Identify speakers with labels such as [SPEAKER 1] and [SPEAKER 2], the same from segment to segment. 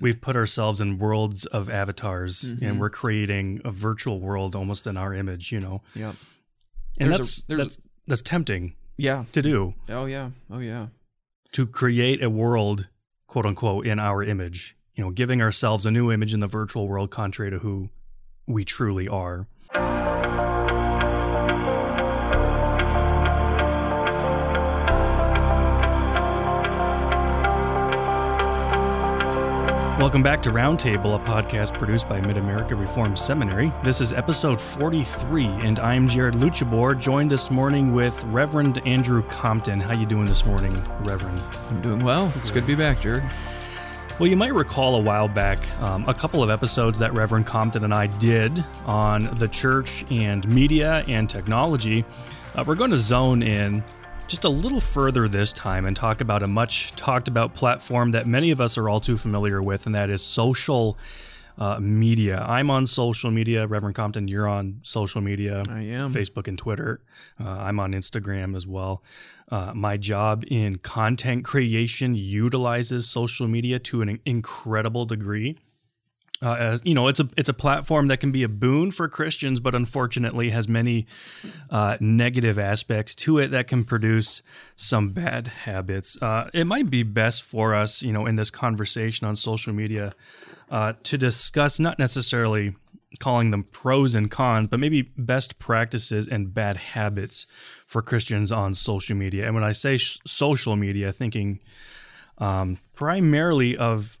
[SPEAKER 1] we've put ourselves in worlds of avatars
[SPEAKER 2] Mm-hmm.
[SPEAKER 1] and we're creating a virtual world almost in our image, you know.
[SPEAKER 2] Yeah.
[SPEAKER 1] And
[SPEAKER 2] There's a-
[SPEAKER 1] that's
[SPEAKER 2] a-
[SPEAKER 1] that's that's tempting
[SPEAKER 2] Yeah.
[SPEAKER 1] to do
[SPEAKER 2] Oh yeah. Oh yeah.
[SPEAKER 1] to create a world quote unquote in our image, you know, giving ourselves a new image in the virtual world contrary to who we truly are. Welcome back to Roundtable, a podcast produced by Mid America Reformed Seminary. This is episode 43, and I'm Jared Luchabor, joined this morning with Reverend Andrew Compton. How you doing this morning, Reverend?
[SPEAKER 2] I'm doing well. It's good to be back, Jared.
[SPEAKER 1] Well, you might recall a while back um, a couple of episodes that Reverend Compton and I did on the church and media and technology. Uh, we're going to zone in just a little further this time and talk about a much talked about platform that many of us are all too familiar with, and that is social uh, media. I'm on social media. Reverend Compton, you're on social media.
[SPEAKER 2] I am.
[SPEAKER 1] Facebook and Twitter. Uh, I'm on Instagram as well. Uh, my job in content creation utilizes social media to an incredible degree. Uh, as you know, it's a it's a platform that can be a boon for Christians, but unfortunately has many uh, negative aspects to it that can produce some bad habits. Uh, it might be best for us, you know, in this conversation on social media, uh, to discuss not necessarily calling them pros and cons, but maybe best practices and bad habits for Christians on social media. And when I say sh- social media, thinking um, primarily of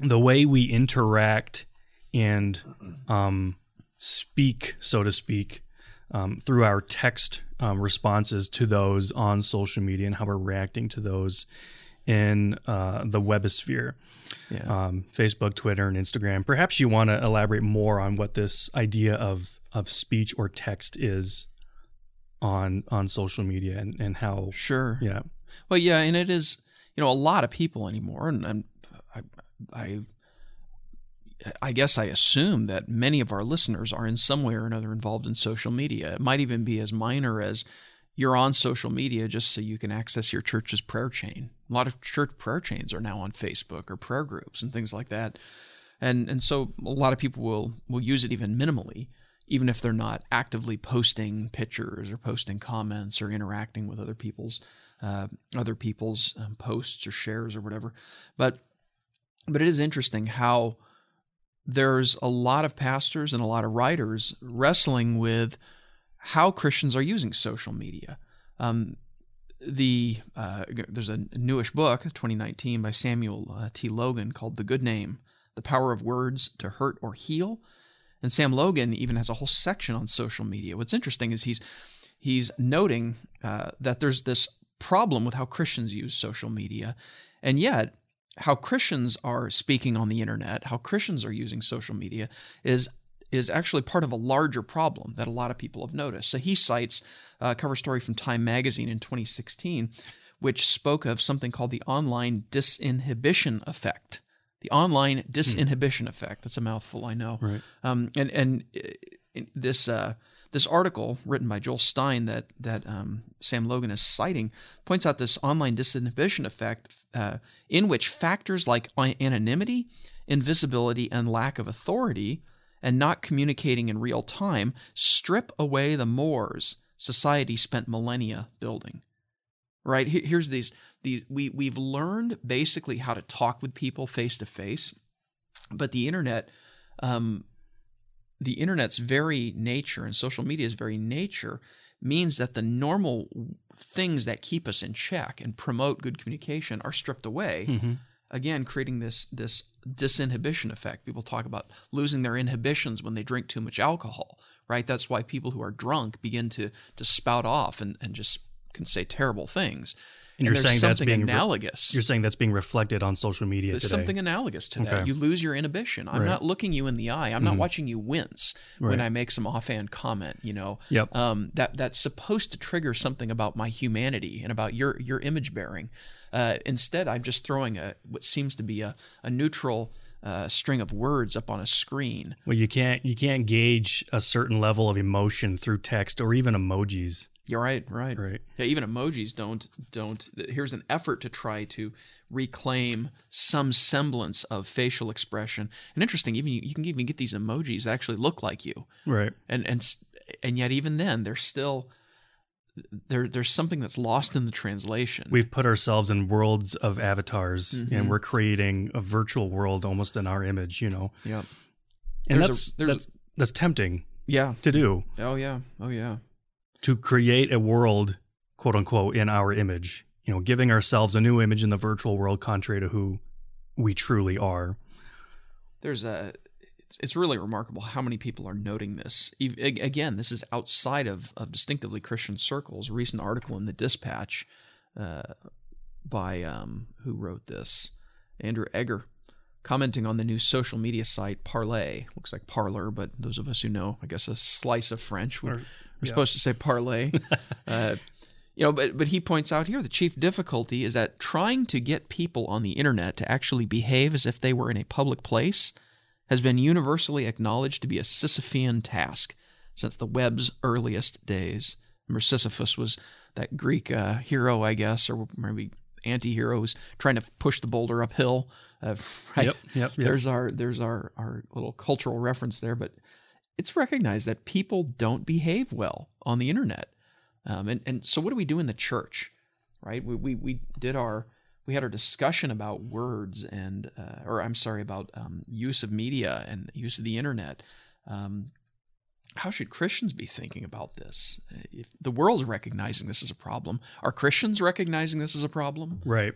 [SPEAKER 1] the way we interact and um, speak, so to speak, um, through our text um, responses to those on social media and how we're reacting to those in uh, the webosphere
[SPEAKER 2] Yeah.
[SPEAKER 1] um, Facebook, Twitter, and Instagram. Perhaps you want to elaborate more on what this idea of of speech or text is on on social media and, and how
[SPEAKER 2] Sure.
[SPEAKER 1] yeah
[SPEAKER 2] Well, yeah, and it is, you know, a lot of people anymore, and, and I, I, guess I assume that many of our listeners are in some way or another involved in social media. It might even be as minor as you're on social media just so you can access your church's prayer chain. A lot of church prayer chains are now on Facebook or prayer groups and things like that, and and so a lot of people will will use it even minimally. Even if they're not actively posting pictures or posting comments or interacting with other people's uh, other people's um, posts or shares or whatever. But but it is interesting how there's a lot of pastors and a lot of writers wrestling with how Christians are using social media. Um, the uh, there's a newish book, 2019, by Samuel uh, T. Logan called "The Good Name: The Power of Words to Hurt or Heal." And Sam Logan even has a whole section on social media. What's interesting is he's he's noting uh, that there's this problem with how Christians use social media, and yet how Christians are speaking on the internet, how Christians are using social media is is actually part of a larger problem that a lot of people have noticed. So he cites a cover story from Time magazine in 2016, which spoke of something called the online disinhibition effect. The online disinhibition effect. That's a mouthful, I know.
[SPEAKER 1] Right.
[SPEAKER 2] Um, and and uh, this uh, this article written by Joel Stein that that um, Sam Logan is citing points out this online disinhibition effect, uh, in which factors like anonymity, invisibility, and lack of authority, and not communicating in real time, strip away the mores society spent millennia building. Right here's these these we we've learned basically how to talk with people face to face, but the internet. Um, the internet's very nature and social media's very nature means that the normal things that keep us in check and promote good communication are stripped away.
[SPEAKER 1] Mhm.
[SPEAKER 2] again creating this this disinhibition effect. People talk about losing their inhibitions when they drink too much alcohol right? That's why people who are drunk begin to to spout off and, and just can say terrible things
[SPEAKER 1] And you're saying that's being re-
[SPEAKER 2] analogous
[SPEAKER 1] you're saying that's being reflected on social media
[SPEAKER 2] there's
[SPEAKER 1] today.
[SPEAKER 2] something analogous to that.
[SPEAKER 1] Okay.
[SPEAKER 2] You lose your inhibition. I'm
[SPEAKER 1] Right.
[SPEAKER 2] not looking you in the eye. I'm not watching you wince when I make some offhand comment. You know,
[SPEAKER 1] Yep.
[SPEAKER 2] um, that that's supposed to trigger something about my humanity and about your your image bearing. Uh, instead, I'm just throwing a what seems to be a, a neutral uh, string of words up on a screen.
[SPEAKER 1] Well, you can't you can't gauge a certain level of emotion through text or even emojis.
[SPEAKER 2] You're right, right,
[SPEAKER 1] Right.
[SPEAKER 2] Yeah, even emojis don't don't. Here's an effort to try to reclaim some semblance of facial expression. And interesting, even you, you can even get these emojis that actually look like you,
[SPEAKER 1] Right.
[SPEAKER 2] and and and yet even then they're still there. There's something that's lost in the translation.
[SPEAKER 1] We've put ourselves in worlds of avatars
[SPEAKER 2] Mhm.
[SPEAKER 1] and we're creating a virtual world almost in our image, you know.
[SPEAKER 2] yeah,
[SPEAKER 1] And
[SPEAKER 2] There's a-
[SPEAKER 1] that's
[SPEAKER 2] a-
[SPEAKER 1] that's that's tempting
[SPEAKER 2] yeah.
[SPEAKER 1] to do.
[SPEAKER 2] Oh yeah, oh yeah.
[SPEAKER 1] To create a world, quote unquote, in our image. You know, giving ourselves a new image in the virtual world, contrary to who we truly are.
[SPEAKER 2] there's a it's, it's really remarkable how many people are noting this again this is outside of, of distinctively christian circles a recent article in the dispatch uh, by um, who wrote this andrew egger commenting on the new social media site parlay looks like parlor but those of us who know i guess a slice of french would,
[SPEAKER 1] Or-
[SPEAKER 2] we're
[SPEAKER 1] yeah.
[SPEAKER 2] supposed to say parlay uh, you know, but but he points out here the chief difficulty is that trying to get people on the internet to actually behave as if they were in a public place has been universally acknowledged to be a Sisyphean task since the web's earliest days. Remember, Sisyphus was that Greek uh, hero, I guess, or maybe anti-hero who's trying to push the boulder uphill. Uh, right?
[SPEAKER 1] Yep, yep, yep.
[SPEAKER 2] There's our there's our our little cultural reference there, but it's recognized that people don't behave well on the internet. Um, and, and so what do we do in the church, right? We, we, we did our, we had our discussion about words and, uh, or I'm sorry, about um, use of media and use of the internet. Um, how should Christians be thinking about this? If the world's recognizing this as a problem, are Christians recognizing this as a problem?
[SPEAKER 1] Right.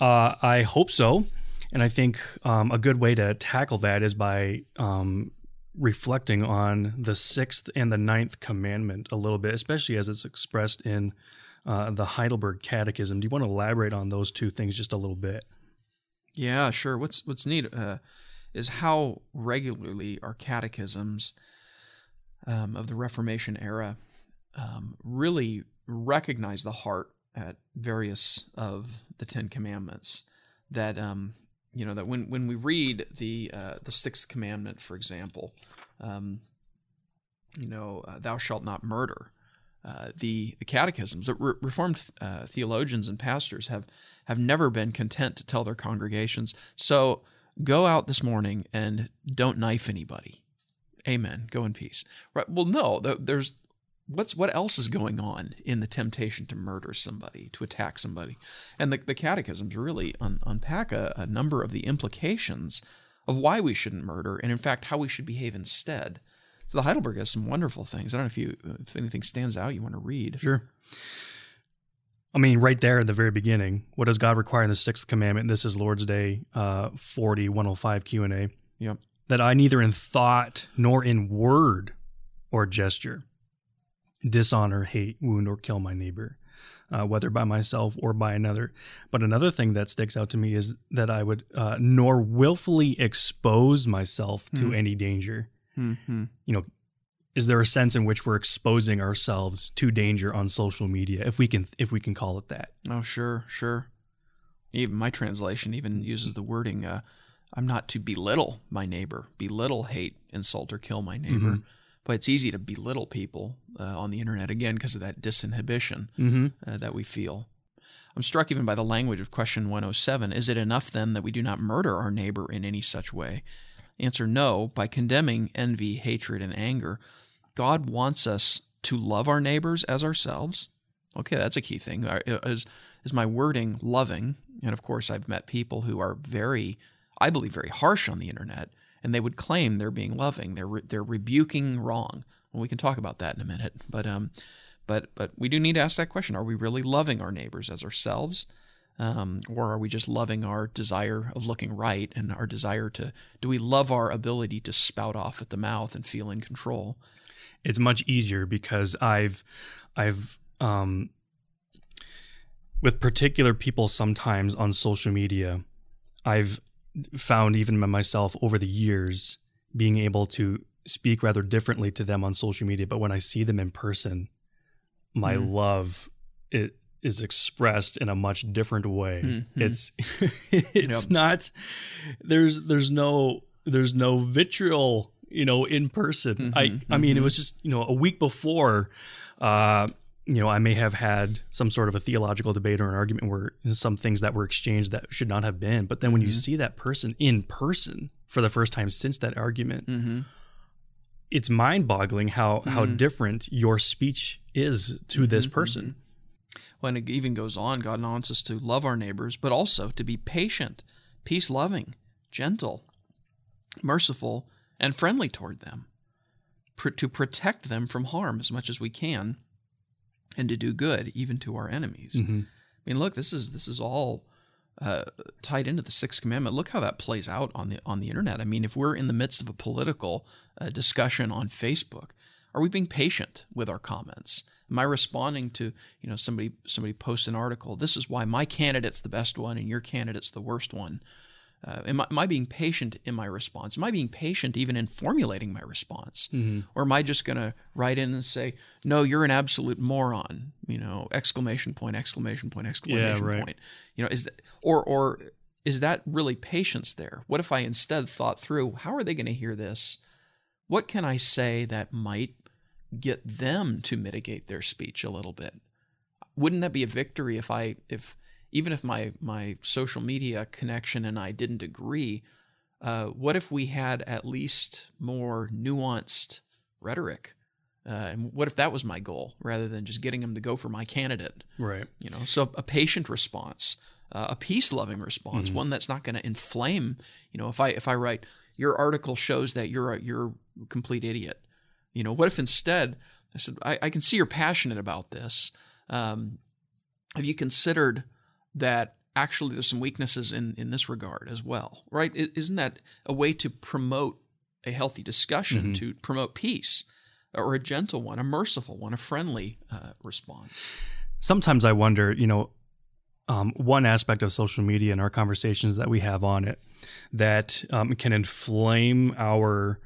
[SPEAKER 1] Uh, I hope so. And I think um, a good way to tackle that is by um, reflecting on the sixth and the ninth commandment a little bit, especially as it's expressed in uh, the Heidelberg Catechism. Do you want to elaborate on those two things just a little bit?
[SPEAKER 2] Yeah, sure. What's what's neat uh, is how regularly our catechisms um, of the Reformation era um, really recognize the heart at various of the Ten Commandments. That um, you know that when when we read the uh, the sixth commandment, for example, um, you know, uh, thou shalt not murder. Uh, the the catechisms, the re- Reformed uh, theologians and pastors have have never been content to tell their congregations, so go out this morning and don't knife anybody. Amen. Go in peace. Right? Well, no. There's what's what else is going on in the temptation to murder somebody, to attack somebody, and the, the catechisms really un- unpack a, a number of the implications of why we shouldn't murder, and in fact how we should behave instead. So the Heidelberg has some wonderful things. I don't know if you if anything stands out you want to read.
[SPEAKER 1] Sure. I mean, right there at the very beginning, what does God require in the sixth commandment? This is Lord's Day uh, 40, 105 Q&A.
[SPEAKER 2] Yep.
[SPEAKER 1] That I neither in thought nor in word or gesture dishonor, hate, wound, or kill my neighbor, uh, whether by myself or by another. But another thing that sticks out to me is that I would uh, nor willfully expose myself to
[SPEAKER 2] Hmm.
[SPEAKER 1] any danger.
[SPEAKER 2] Mm-hmm.
[SPEAKER 1] You know, is there a sense in which we're exposing ourselves to danger on social media, if we can, if we can call it that?
[SPEAKER 2] Oh, sure, sure. Even my translation even uses the wording, uh, "I'm not to belittle my neighbor, belittle, hate, insult, or kill my neighbor."
[SPEAKER 1] Mhm.
[SPEAKER 2] But it's easy to belittle people uh, on the internet again because of that disinhibition
[SPEAKER 1] Mm-hmm.
[SPEAKER 2] uh, that we feel. I'm struck even by the language of question 107. Is it enough then that we do not murder our neighbor in any such way? Answer no. By condemning envy, hatred, and anger, God wants us to love our neighbors as ourselves. Okay, that's a key thing. Is, is my wording loving? And of course, I've met people who are very, I believe, very harsh on the internet, and they would claim they're being loving. They're re- they're rebuking wrong. Well, we can talk about that in a minute, but um, but but we do need to ask that question: Are we really loving our neighbors as ourselves, um, or are we just loving our desire of looking right and our desire to? Do we love our ability to spout off at the mouth and feel in control?
[SPEAKER 1] It's much easier because I've, I've, um, with particular people sometimes on social media, I've found even by myself over the years being able to speak rather differently to them on social media. But when I see them in person, my
[SPEAKER 2] Mm.
[SPEAKER 1] love it is expressed in a much different way.
[SPEAKER 2] Mhm.
[SPEAKER 1] It's it's
[SPEAKER 2] Yep.
[SPEAKER 1] not there's there's no there's no vitriol, you know, in person. I
[SPEAKER 2] Mhm,
[SPEAKER 1] I mean, it
[SPEAKER 2] mhm.
[SPEAKER 1] was just, you know, a week before uh you know, I may have had some sort of a theological debate or an argument where some things that were exchanged that should not have been. But then when you
[SPEAKER 2] Mhm.
[SPEAKER 1] see that person in person for the first time since that argument,
[SPEAKER 2] Mm-hmm.
[SPEAKER 1] it's mind-boggling how how
[SPEAKER 2] Mhm.
[SPEAKER 1] different your speech is to this
[SPEAKER 2] Mhm,
[SPEAKER 1] person.
[SPEAKER 2] When it even goes on, God wants us to love our neighbors, but also to be patient, peace loving, gentle, merciful, and friendly toward them, pr- to protect them from harm as much as we can, and to do good even to our enemies.
[SPEAKER 1] Mhm.
[SPEAKER 2] I mean, look, this is this is all uh, tied into the sixth commandment. Look how that plays out on the on the internet. I mean, if we're in the midst of a political uh, discussion on Facebook, are we being patient with our comments? Am I responding to you know somebody somebody posts an article? This is why my candidate's the best one and your candidate's the worst one. Uh, am, I, am I being patient in my response? Am I being patient even in formulating my response?
[SPEAKER 1] Mhm.
[SPEAKER 2] Or am I just going to write in and say, "No, you're an absolute moron"? You know, exclamation point, exclamation point, exclamation yeah,
[SPEAKER 1] right.
[SPEAKER 2] point. You know, is that, or or is that really patience there? What if I instead thought through how are they going to hear this? What can I say that might get them to mitigate their speech a little bit? Wouldn't that be a victory if I if even if my my social media connection and I didn't agree, uh, what if we had at least more nuanced rhetoric? Uh, and what if that was my goal rather than just getting them to go for my candidate?
[SPEAKER 1] Right.
[SPEAKER 2] You know, so a patient response, uh, a peace-loving response,
[SPEAKER 1] Mhm.
[SPEAKER 2] one that's not going to inflame. You know, if I if I write your article shows that you're a you're a complete idiot. You know, what if instead I said I, I can see you're passionate about this. Um, have you considered that actually there's some weaknesses in in this regard as well? Right? Isn't that a way to promote a healthy discussion,
[SPEAKER 1] Mhm.
[SPEAKER 2] to promote peace, or a gentle one, a merciful one, a friendly uh, response?
[SPEAKER 1] Sometimes I wonder, you know, um, one aspect of social media and our conversations that we have on it that um, can inflame our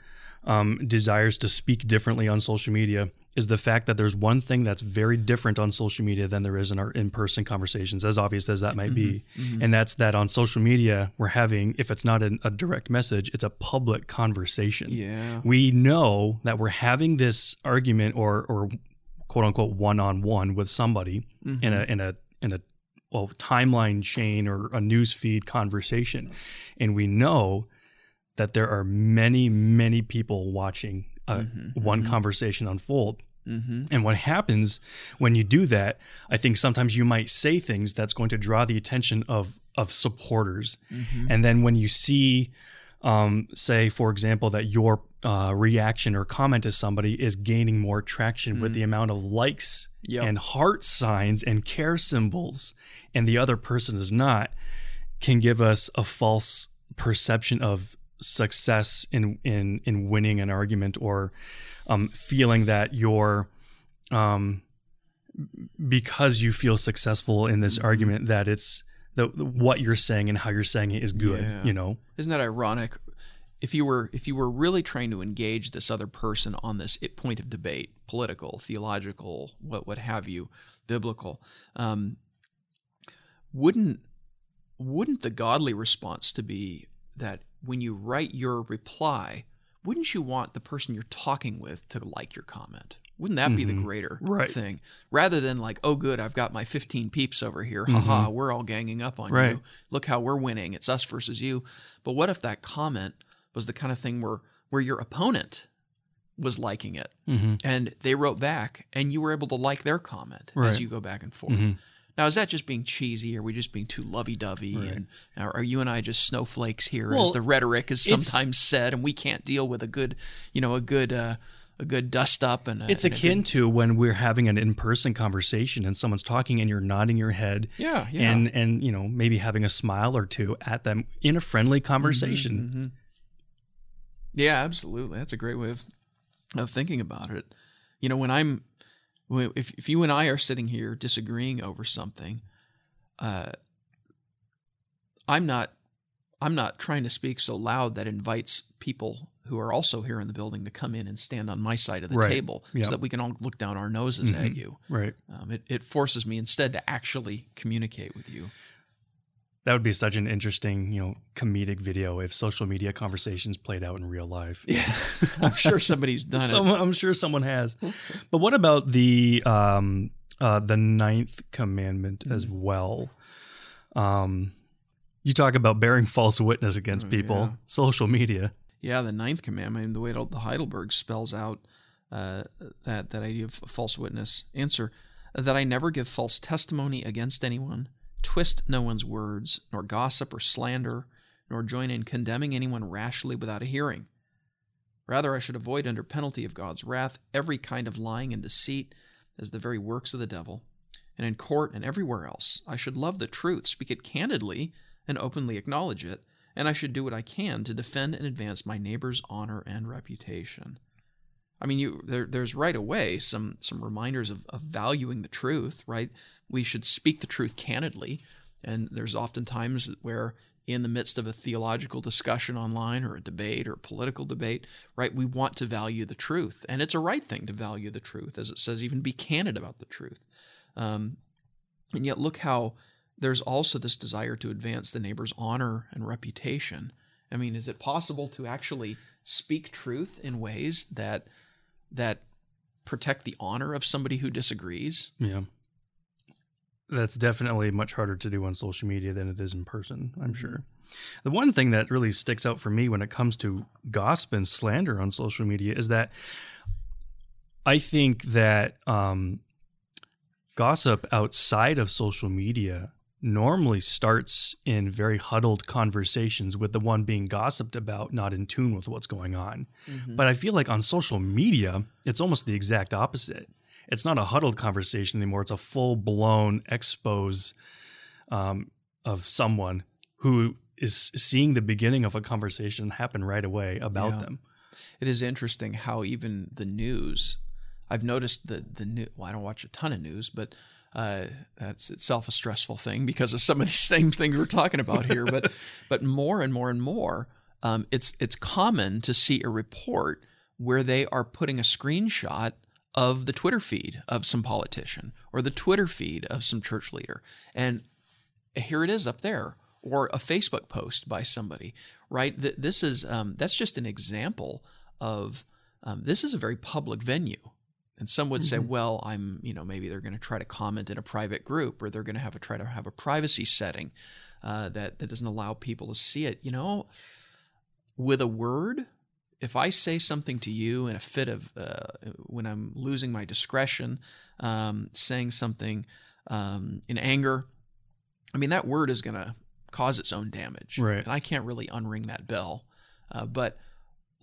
[SPEAKER 1] um, desires to speak differently on social media is the fact that there's one thing that's very different on social media than there is in our in-person conversations as obvious as that might be
[SPEAKER 2] Mhm.
[SPEAKER 1] and that's that on social media we're having if it's not an, a direct message it's a public conversation
[SPEAKER 2] Yeah.
[SPEAKER 1] we know that we're having this argument or or quote unquote one on one with somebody
[SPEAKER 2] Mhm.
[SPEAKER 1] in a in a in a well, timeline chain or a news feed conversation, and we know that there are many many people watching uh,
[SPEAKER 2] Mhm,
[SPEAKER 1] one
[SPEAKER 2] mhm.
[SPEAKER 1] conversation unfold.
[SPEAKER 2] Mm-hmm.
[SPEAKER 1] And what happens when you do that, I think sometimes you might say things that's going to draw the attention of of supporters.
[SPEAKER 2] Mm-hmm.
[SPEAKER 1] And then when you see, um, say, for example, that your uh, reaction or comment to somebody is gaining more traction with
[SPEAKER 2] Mm.
[SPEAKER 1] the amount of likes
[SPEAKER 2] Yep.
[SPEAKER 1] and heart signs and care symbols, and the other person is not, can give us a false perception of success in in in winning an argument or um, feeling that you're um, because you feel successful in this
[SPEAKER 2] Mhm.
[SPEAKER 1] argument that it's the, the- what you're saying and how you're saying it is good
[SPEAKER 2] Yeah.
[SPEAKER 1] you know
[SPEAKER 2] Isn't that ironic? If you were if you were really trying to engage this other person on this point of debate, political, theological, what what have you, biblical, um, wouldn't wouldn't the godly response to be that when you write your reply, wouldn't you want the person you're talking with to like your comment? Wouldn't that be the
[SPEAKER 1] Mhm.
[SPEAKER 2] greater
[SPEAKER 1] Right.
[SPEAKER 2] thing? Rather than like, oh, good, I've got my 15 peeps over here. Haha, we're all ganging up on
[SPEAKER 1] Mm-hmm. Right.
[SPEAKER 2] you. Look how we're winning. It's us versus you. But what if that comment was the kind of thing where where your opponent was liking it
[SPEAKER 1] mm-hmm.
[SPEAKER 2] and they wrote back and you were able to like their comment
[SPEAKER 1] Right.
[SPEAKER 2] as you go back and forth. Now, is that just being cheesy? Are we just being too lovey-dovey?
[SPEAKER 1] Right.
[SPEAKER 2] And are are you and I just snowflakes here,
[SPEAKER 1] Well,
[SPEAKER 2] as the rhetoric is sometimes said, and we can't deal with a good, you know, a good, uh, a good dust up and a,
[SPEAKER 1] it's
[SPEAKER 2] and
[SPEAKER 1] akin
[SPEAKER 2] good-
[SPEAKER 1] to when we're having an in-person conversation and someone's talking and you're nodding your head
[SPEAKER 2] yeah, yeah.
[SPEAKER 1] and and you know maybe having a smile or two at them in a friendly conversation
[SPEAKER 2] Mhm. Yeah, absolutely. That's a great way of, of thinking about it. You know, when I'm, if, if you and I are sitting here disagreeing over something, uh, I'm not, I'm not trying to speak so loud that invites people who are also here in the building to come in and stand on my side of the
[SPEAKER 1] Right.
[SPEAKER 2] table
[SPEAKER 1] Yep.
[SPEAKER 2] so that we can all look down our noses at
[SPEAKER 1] Mhm.
[SPEAKER 2] you.
[SPEAKER 1] Right.
[SPEAKER 2] Um, it, it forces me instead to actually communicate with you.
[SPEAKER 1] That would be such an interesting, you know, comedic video if social media conversations played out in real life.
[SPEAKER 2] Yeah, I'm sure somebody's done it.
[SPEAKER 1] Someone, I'm sure someone has. But what about the um, uh, the ninth commandment as
[SPEAKER 2] Mm.
[SPEAKER 1] well? Um, you talk about bearing false witness against
[SPEAKER 2] Oh,
[SPEAKER 1] people,
[SPEAKER 2] yeah.
[SPEAKER 1] social media.
[SPEAKER 2] Yeah, the ninth commandment, the way the Heidelberg spells out uh, that that idea of false witness. Answer that I never give false testimony against anyone, twist no one's words, nor gossip or slander, nor join in condemning anyone rashly without a hearing. Rather, I should avoid under penalty of God's wrath every kind of lying and deceit as the very works of the devil. And in court and everywhere else, I should love the truth, speak it candidly, and openly acknowledge it, and I should do what I can to defend and advance my neighbor's honor and reputation. I mean, you there, there's right away some some reminders of, of valuing the truth, right? We should speak the truth candidly, and there's often times where in the midst of a theological discussion online or a debate or a political debate, right, we want to value the truth, and it's a right thing to value the truth, as it says, even be candid about the truth. Um, and yet, look how there's also this desire to advance the neighbor's honor and reputation. I mean, is it possible to actually speak truth in ways that that protect the honor of somebody who disagrees?
[SPEAKER 1] Yeah. That's definitely much harder to do on social media than it is in person, I'm
[SPEAKER 2] Mhm.
[SPEAKER 1] sure. The one thing that really sticks out for me when it comes to gossip and slander on social media is that I think that um, gossip outside of social media normally starts in very huddled conversations with the one being gossiped about not in tune with what's going on. But I feel like on social media, it's almost the exact opposite. It's not a huddled conversation anymore. It's a full blown expose um, of someone who is seeing the beginning of a conversation happen right away about
[SPEAKER 2] Yeah.
[SPEAKER 1] them.
[SPEAKER 2] It is interesting how even the news. I've noticed that the new. Well, I don't watch a ton of news, but uh, that's itself a stressful thing because of some of these same things we're talking about here. but but more and more and more, um, it's it's common to see a report where they are putting a screenshot of the Twitter feed of some politician or the Twitter feed of some church leader, and here it is up there or a facebook post by somebody right this is um, that's just an example of um, this is a very public venue and some would say
[SPEAKER 1] Mhm.
[SPEAKER 2] well i'm you know maybe they're going to try to comment in a private group or they're going to have a try to have a privacy setting uh, that that doesn't allow people to see it you know with a word if i say something to you in a fit of uh, when i'm losing my discretion um, saying something um, in anger I mean, that word is going to cause its own damage.
[SPEAKER 1] Right.
[SPEAKER 2] And I can't really unring that bell. Uh, but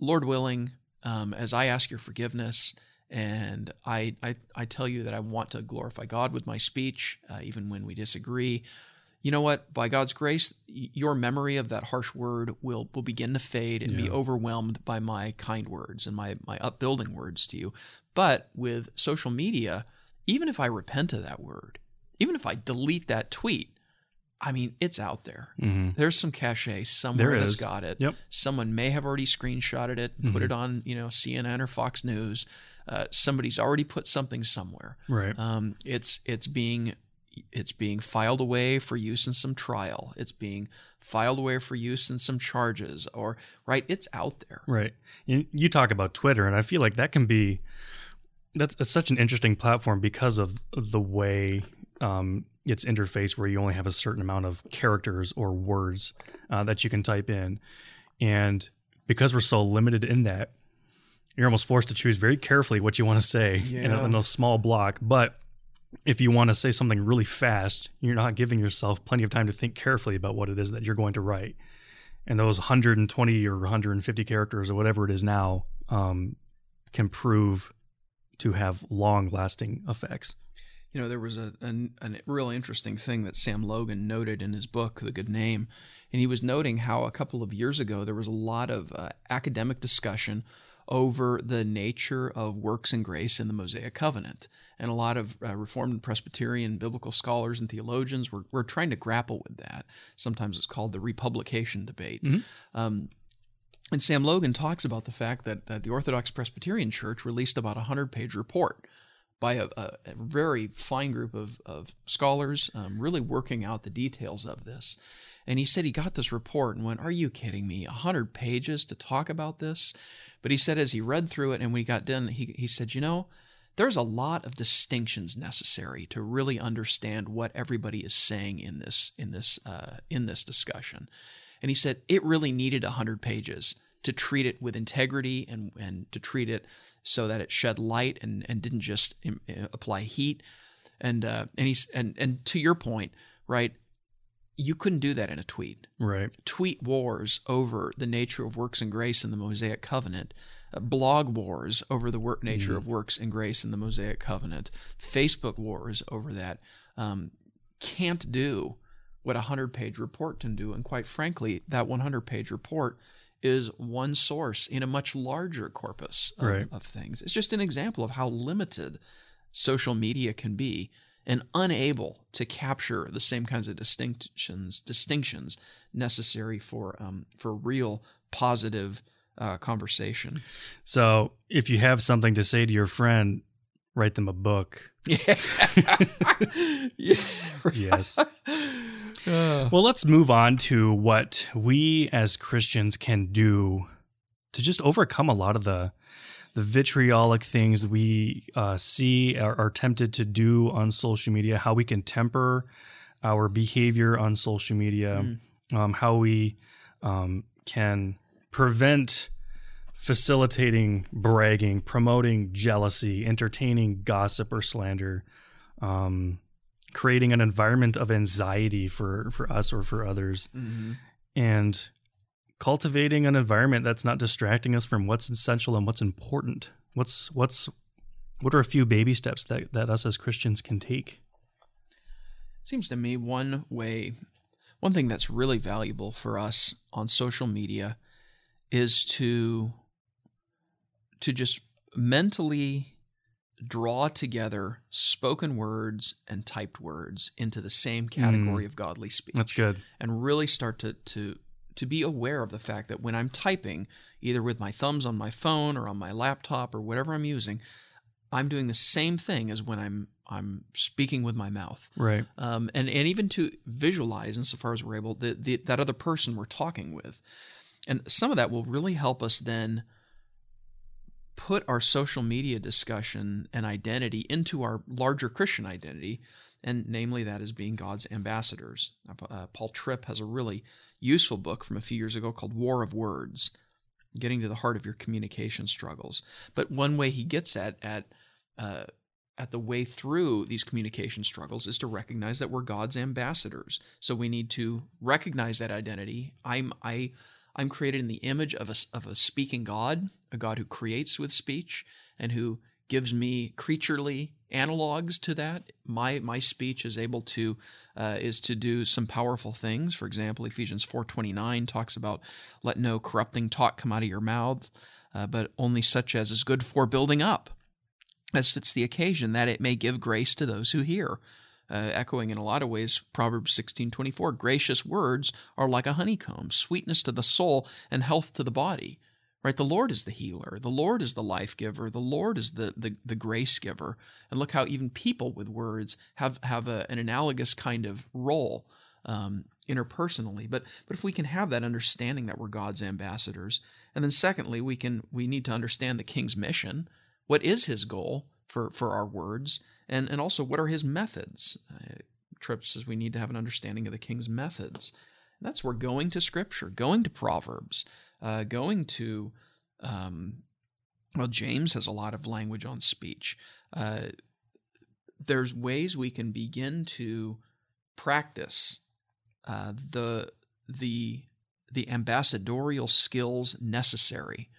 [SPEAKER 2] Lord willing, um, as I ask your forgiveness and I, I, I tell you that I want to glorify God with my speech, uh, even when we disagree, you know what? By God's grace, your memory of that harsh word will, will begin to fade and be overwhelmed by my kind words and my, my upbuilding words to you. But with social media, even if I repent of that word, even if I delete that tweet, I mean, it's out there.
[SPEAKER 1] hmm
[SPEAKER 2] There's some cachet somewhere
[SPEAKER 1] There
[SPEAKER 2] that's
[SPEAKER 1] is.
[SPEAKER 2] got it.
[SPEAKER 1] Yep.
[SPEAKER 2] Someone may have already screenshotted it, put
[SPEAKER 1] Mhm.
[SPEAKER 2] it on, you know, CNN or Fox News. Uh, somebody's already put something somewhere.
[SPEAKER 1] Right.
[SPEAKER 2] Um, it's it's being it's being filed away for use in some trial. It's being filed away for use in some charges, or right. It's out there.
[SPEAKER 1] Right. You, you talk about Twitter, and I feel like that can be that's it's such an interesting platform because of the way um, its interface, where you only have a certain amount of characters or words uh, that you can type in, and because we're so limited in that, you're almost forced to choose very carefully what you want to say in, a, in a small block. But if you want to say something really fast, you're not giving yourself plenty of time to think carefully about what it is that you're going to write and those 120 or 150 characters or whatever it is now um, can prove to have long lasting effects.
[SPEAKER 2] You know, there was a, a, a real interesting thing that Sam Logan noted in his book, The Good Name. And he was noting how a couple of years ago there was a lot of uh, academic discussion over the nature of works and grace in the Mosaic Covenant. And a lot of uh, Reformed and Presbyterian biblical scholars and theologians were, were trying to grapple with that. Sometimes it's called the republication debate.
[SPEAKER 1] Mhm.
[SPEAKER 2] Um, And Sam Logan talks about the fact that, that the Orthodox Presbyterian Church released about a 100 page report by a, a, a, very fine group of, of scholars, um, really working out the details of this. And he said he got this report and went, Are you kidding me? 100 pages to talk about this? But he said as he read through it and when he got done, he, he said, You know, there's a lot of distinctions necessary to really understand what everybody is saying in this in this uh, in this discussion. And he said it really needed 100 pages to treat it with integrity and, and to treat it so that it shed light and, and didn't just apply heat. And uh, and he's and and to your point, right? You couldn't do that in a tweet.
[SPEAKER 1] Right.
[SPEAKER 2] Tweet wars over the nature of works and grace in the Mosaic Covenant. Uh, blog wars over the work nature mm-hmm. of works and grace in the Mosaic Covenant. Facebook wars over that. Um, can't do what a 100 page report can do. And quite frankly, that 100 page report is one source in a much larger corpus of, right. of things. It's just an example of how limited social media can be and unable to capture the same kinds of distinctions distinctions necessary for um, for real positive uh, conversation.
[SPEAKER 1] So, if you have something to say to your friend, write them a book. Yeah. yeah yes. Uh. Well, let's move on to what we as Christians can do to just overcome a lot of the the vitriolic things we uh, see are, are tempted to do on social media. How we can temper our behavior on social media. Mm. Um, how we um, can prevent facilitating bragging, promoting jealousy, entertaining gossip or slander. Um, creating an environment of anxiety for for us or for others mm-hmm. and cultivating an environment that's not distracting us from what's essential and what's important what's what's what are a few baby steps that that us as christians can take
[SPEAKER 2] seems to me one way one thing that's really valuable for us on social media is to to just mentally draw together spoken words and typed words into the same category mm. of godly speech.
[SPEAKER 1] That's good.
[SPEAKER 2] And really start to to to be aware of the fact that when I'm typing, either with my thumbs on my phone or on my laptop or whatever I'm using, I'm doing the same thing as when I'm I'm speaking with my mouth.
[SPEAKER 1] Right.
[SPEAKER 2] Um, and and even to visualize, insofar as we're able, the, the, that other person we're talking with, and some of that will really help us then put our social media discussion and identity into our larger Christian identity, and namely that is being God's ambassadors. Uh, Paul Tripp has a really useful book from a few years ago called War of Words, getting to the heart of your communication struggles. But one way he gets at at uh, at the way through these communication struggles is to recognize that we're God's ambassadors. So we need to recognize that identity. I'm I I'm created in the image of a, of a speaking God, a God who creates with speech and who gives me creaturely analogs to that. My my speech is able to uh, is to do some powerful things. For example, Ephesians four twenty nine talks about let no corrupting talk come out of your mouth, uh, but only such as is good for building up, as fits the occasion, that it may give grace to those who hear uh, echoing in a lot of ways Proverbs 16:24. Gracious words are like a honeycomb, sweetness to the soul and health to the body. Right? The Lord is the healer. The Lord is the life giver. The Lord is the, the, the grace giver. And look how even people with words have, have a, an analogous kind of role um, interpersonally. But, but if we can have that understanding that we're God's ambassadors, and then secondly, we can we need to understand the king's mission. What is his goal for, for our words? and and also what are his methods? Uh, says we need to have an understanding of the king's methods. That's where going to Scripture, going to Proverbs, uh, going to um, well, James has a lot of language on speech. Uh, there's ways we can begin to practice uh, the the the ambassadorial skills necessary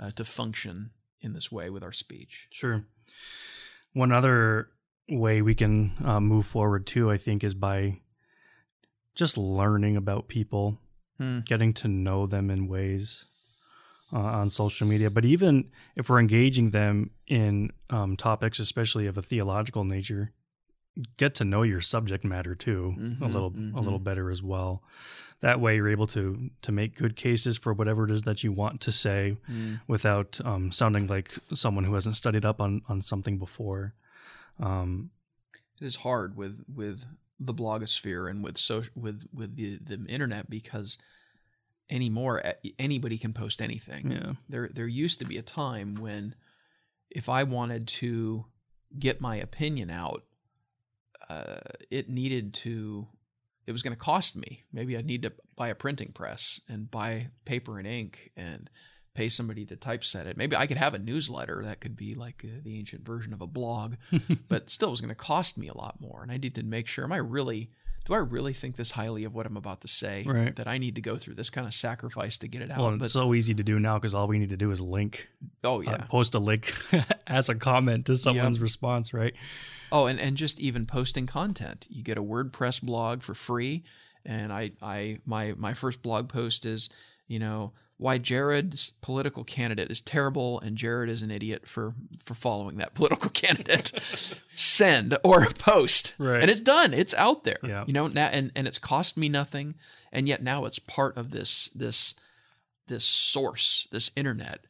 [SPEAKER 2] uh, to function in this way with our speech.
[SPEAKER 1] Sure. One other way we can uh, move forward too, I think, is by just learning about people, hmm. getting to know them in ways uh, on social media. But even if we're engaging them in um, topics, especially of a theological nature, get to know your subject matter too a
[SPEAKER 2] Mhm,
[SPEAKER 1] little a
[SPEAKER 2] mhm.
[SPEAKER 1] little better as well. That way, you're able to to make good cases for whatever it is that you want to say
[SPEAKER 2] Mm.
[SPEAKER 1] without um, sounding like someone who hasn't studied up on on something before. Um,
[SPEAKER 2] It is hard with with the blogosphere and with social with with the the internet because anymore anybody can post anything.
[SPEAKER 1] yeah,
[SPEAKER 2] There there used to be a time when if I wanted to get my opinion out, uh, it needed to it was going to cost me. Maybe I'd need to buy a printing press and buy paper and ink and pay somebody to typeset it. Maybe I could have a newsletter that could be like uh, the ancient version of a blog, but still it was going to cost me a lot more. And I need to make sure, am I really, do I really think this highly of what I'm about to say?
[SPEAKER 1] Right.
[SPEAKER 2] That I need to go through this kind of sacrifice to get it out.
[SPEAKER 1] well,
[SPEAKER 2] but,
[SPEAKER 1] it's so easy to do now because all we need to do is link,
[SPEAKER 2] oh,
[SPEAKER 1] uh,
[SPEAKER 2] yeah.
[SPEAKER 1] post a link as a comment to someone's response, right?
[SPEAKER 2] Oh, and, and just even posting content. You get a WordPress blog for free. And I, I my my first blog post is, you know, why Jared's political candidate is terrible and Jared is an idiot for for following that political candidate. Send or post.
[SPEAKER 1] Right.
[SPEAKER 2] And it's done. It's out there.
[SPEAKER 1] Yeah.
[SPEAKER 2] You know, now and, and it's cost me nothing. And yet now it's part of this this this source, this internet.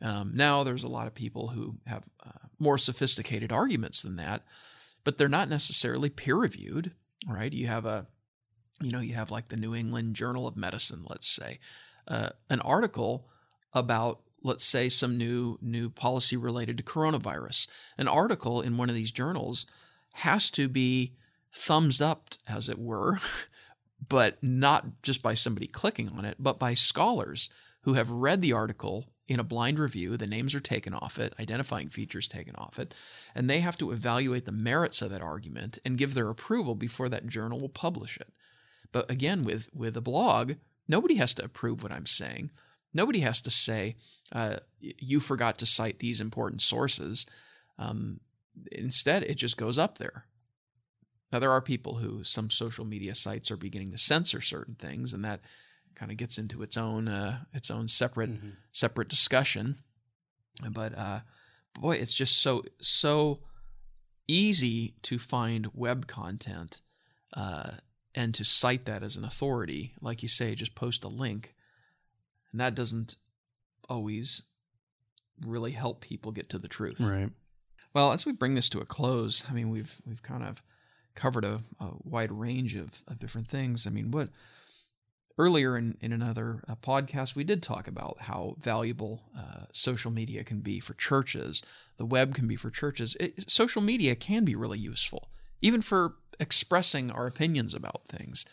[SPEAKER 2] Um, now there's a lot of people who have uh, more sophisticated arguments than that, but they're not necessarily peer reviewed, right? You have a, you know, you have like the New England Journal of Medicine, let's say, uh, an article about, let's say, some new new policy related to coronavirus. An article in one of these journals has to be thumbs up, as it were, but not just by somebody clicking on it, but by scholars who have read the article in a blind review. The names are taken off it, identifying features taken off it, and they have to evaluate the merits of that argument and give their approval before that journal will publish it. But again, with with a blog, nobody has to approve what I'm saying. Nobody has to say uh, you forgot to cite these important sources. Um, instead, it just goes up there. Now, there are people who some social media sites are beginning to censor certain things, and that kind of gets into its own uh, its own separate
[SPEAKER 1] Mhm.
[SPEAKER 2] separate discussion. But uh, boy, it's just so so easy to find web content uh, and to cite that as an authority. Like you say, just post a link, and that doesn't always really help people get to the truth.
[SPEAKER 1] Right.
[SPEAKER 2] Well, as we bring this to a close, I mean, we've we've kind of covered a, a wide range of, of different things. I mean, what earlier in, in another uh, podcast, we did talk about how valuable uh, social media can be for churches. The web can be for churches. It, social media can be really useful, even for expressing our opinions about things.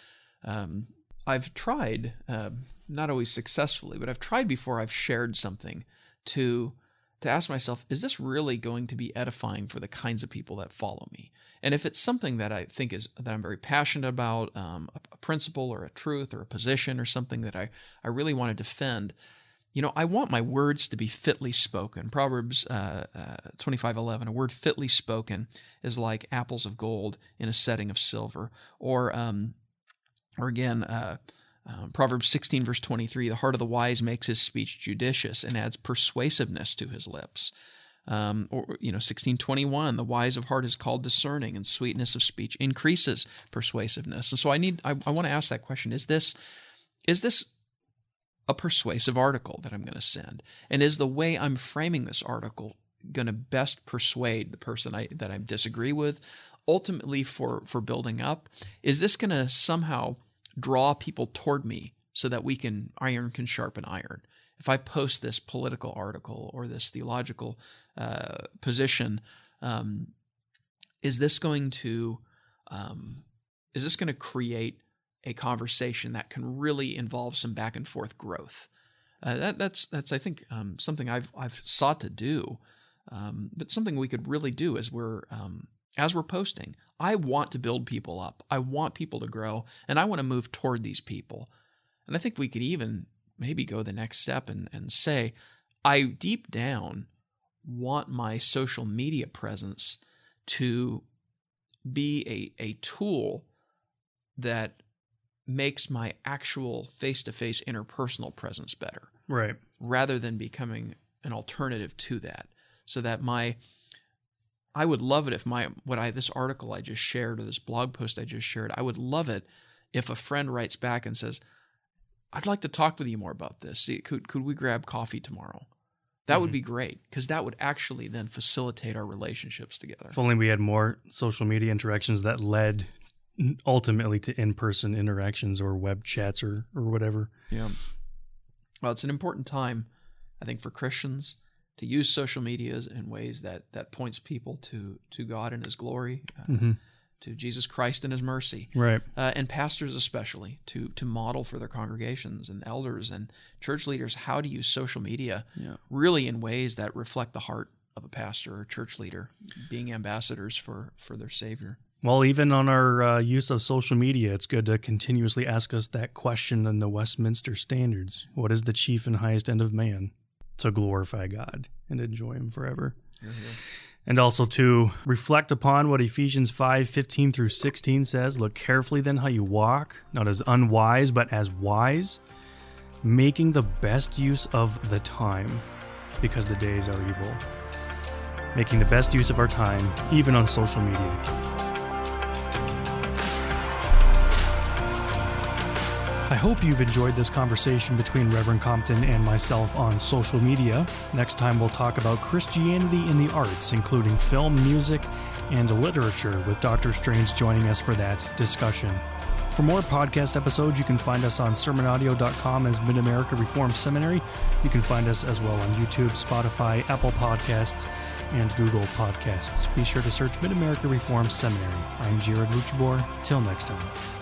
[SPEAKER 2] Um, I've tried, uh, not always successfully, but I've tried before I've shared something to to ask myself, is this really going to be edifying for the kinds of people that follow me? And if it's something that I think is that I'm very passionate about, um, a, a principle or a truth or a position or something that I, I really want to defend, you know, I want my words to be fitly spoken. Proverbs uh, uh, 25:11, a word fitly spoken is like apples of gold in a setting of silver. Or, um, or again, uh, um, Proverbs 16, verse 23 the heart of the wise makes his speech judicious and adds persuasiveness to his lips. Um, or, you know, 1621, the wise of heart is called discerning, and sweetness of speech increases persuasiveness. And so I need, I, I want to ask that question: Is this, is this a persuasive article that I'm going to send? And is the way I'm framing this article going to best persuade the person I, that I disagree with? Ultimately, for for building up, is this going to somehow draw people toward me so that we can iron can sharpen iron? If I post this political article or this theological uh, position, um, is this going to um, is this going to create a conversation that can really involve some back and forth growth? Uh, that, that's that's I think um, something I've I've sought to do, um, but something we could really do as we're um, as we're posting. I want to build people up. I want people to grow, and I want to move toward these people. And I think we could even maybe go the next step and, and say, I deep down want my social media presence to be a, a tool that makes my actual face to face interpersonal presence better
[SPEAKER 1] Right.
[SPEAKER 2] rather than becoming an alternative to that. So that my I would love it if my what I this article I just shared or this blog post I just shared, I would love it if a friend writes back and says, "I'd like to talk with you more about this. See, could could we grab coffee tomorrow?" That would
[SPEAKER 1] Mhm.
[SPEAKER 2] be great because that would actually then facilitate our relationships together.
[SPEAKER 1] If only we had more social media interactions that led ultimately to in-person interactions or web chats or or whatever.
[SPEAKER 2] Yeah. Well, it's an important time, I think, for Christians to use social media in ways that that points people to to God and His glory, uh,
[SPEAKER 1] hmm
[SPEAKER 2] to Jesus Christ and His mercy,
[SPEAKER 1] Right.
[SPEAKER 2] uh, and pastors especially to to model for their congregations and elders and church leaders how to use social media
[SPEAKER 1] Yeah.
[SPEAKER 2] really in ways that reflect the heart of a pastor or church leader, being ambassadors for for their Savior.
[SPEAKER 1] Well, even on our uh, use of social media, it's good to continuously ask us that question in the Westminster Standards What is the chief and highest end of man? To glorify God and enjoy Him forever. And also to reflect upon what Ephesians 5 15 through 16 says Look carefully then how you walk, not as unwise, but as wise, making the best use of the time, because the days are evil. Making the best use of our time, even on social media. I hope you've enjoyed this conversation between Reverend Compton and myself on social media. Next time, we'll talk about Christianity in the arts, including film, music, and literature, with Dr. Strange joining us for that discussion. For more podcast episodes, you can find us on sermonaudio.com as Mid America Reformed Seminary. You can find us as well on YouTube, Spotify, Apple Podcasts, and Google Podcasts. Be sure to search Mid America Reformed Seminary. I'm Jared Luchabor. Till next time.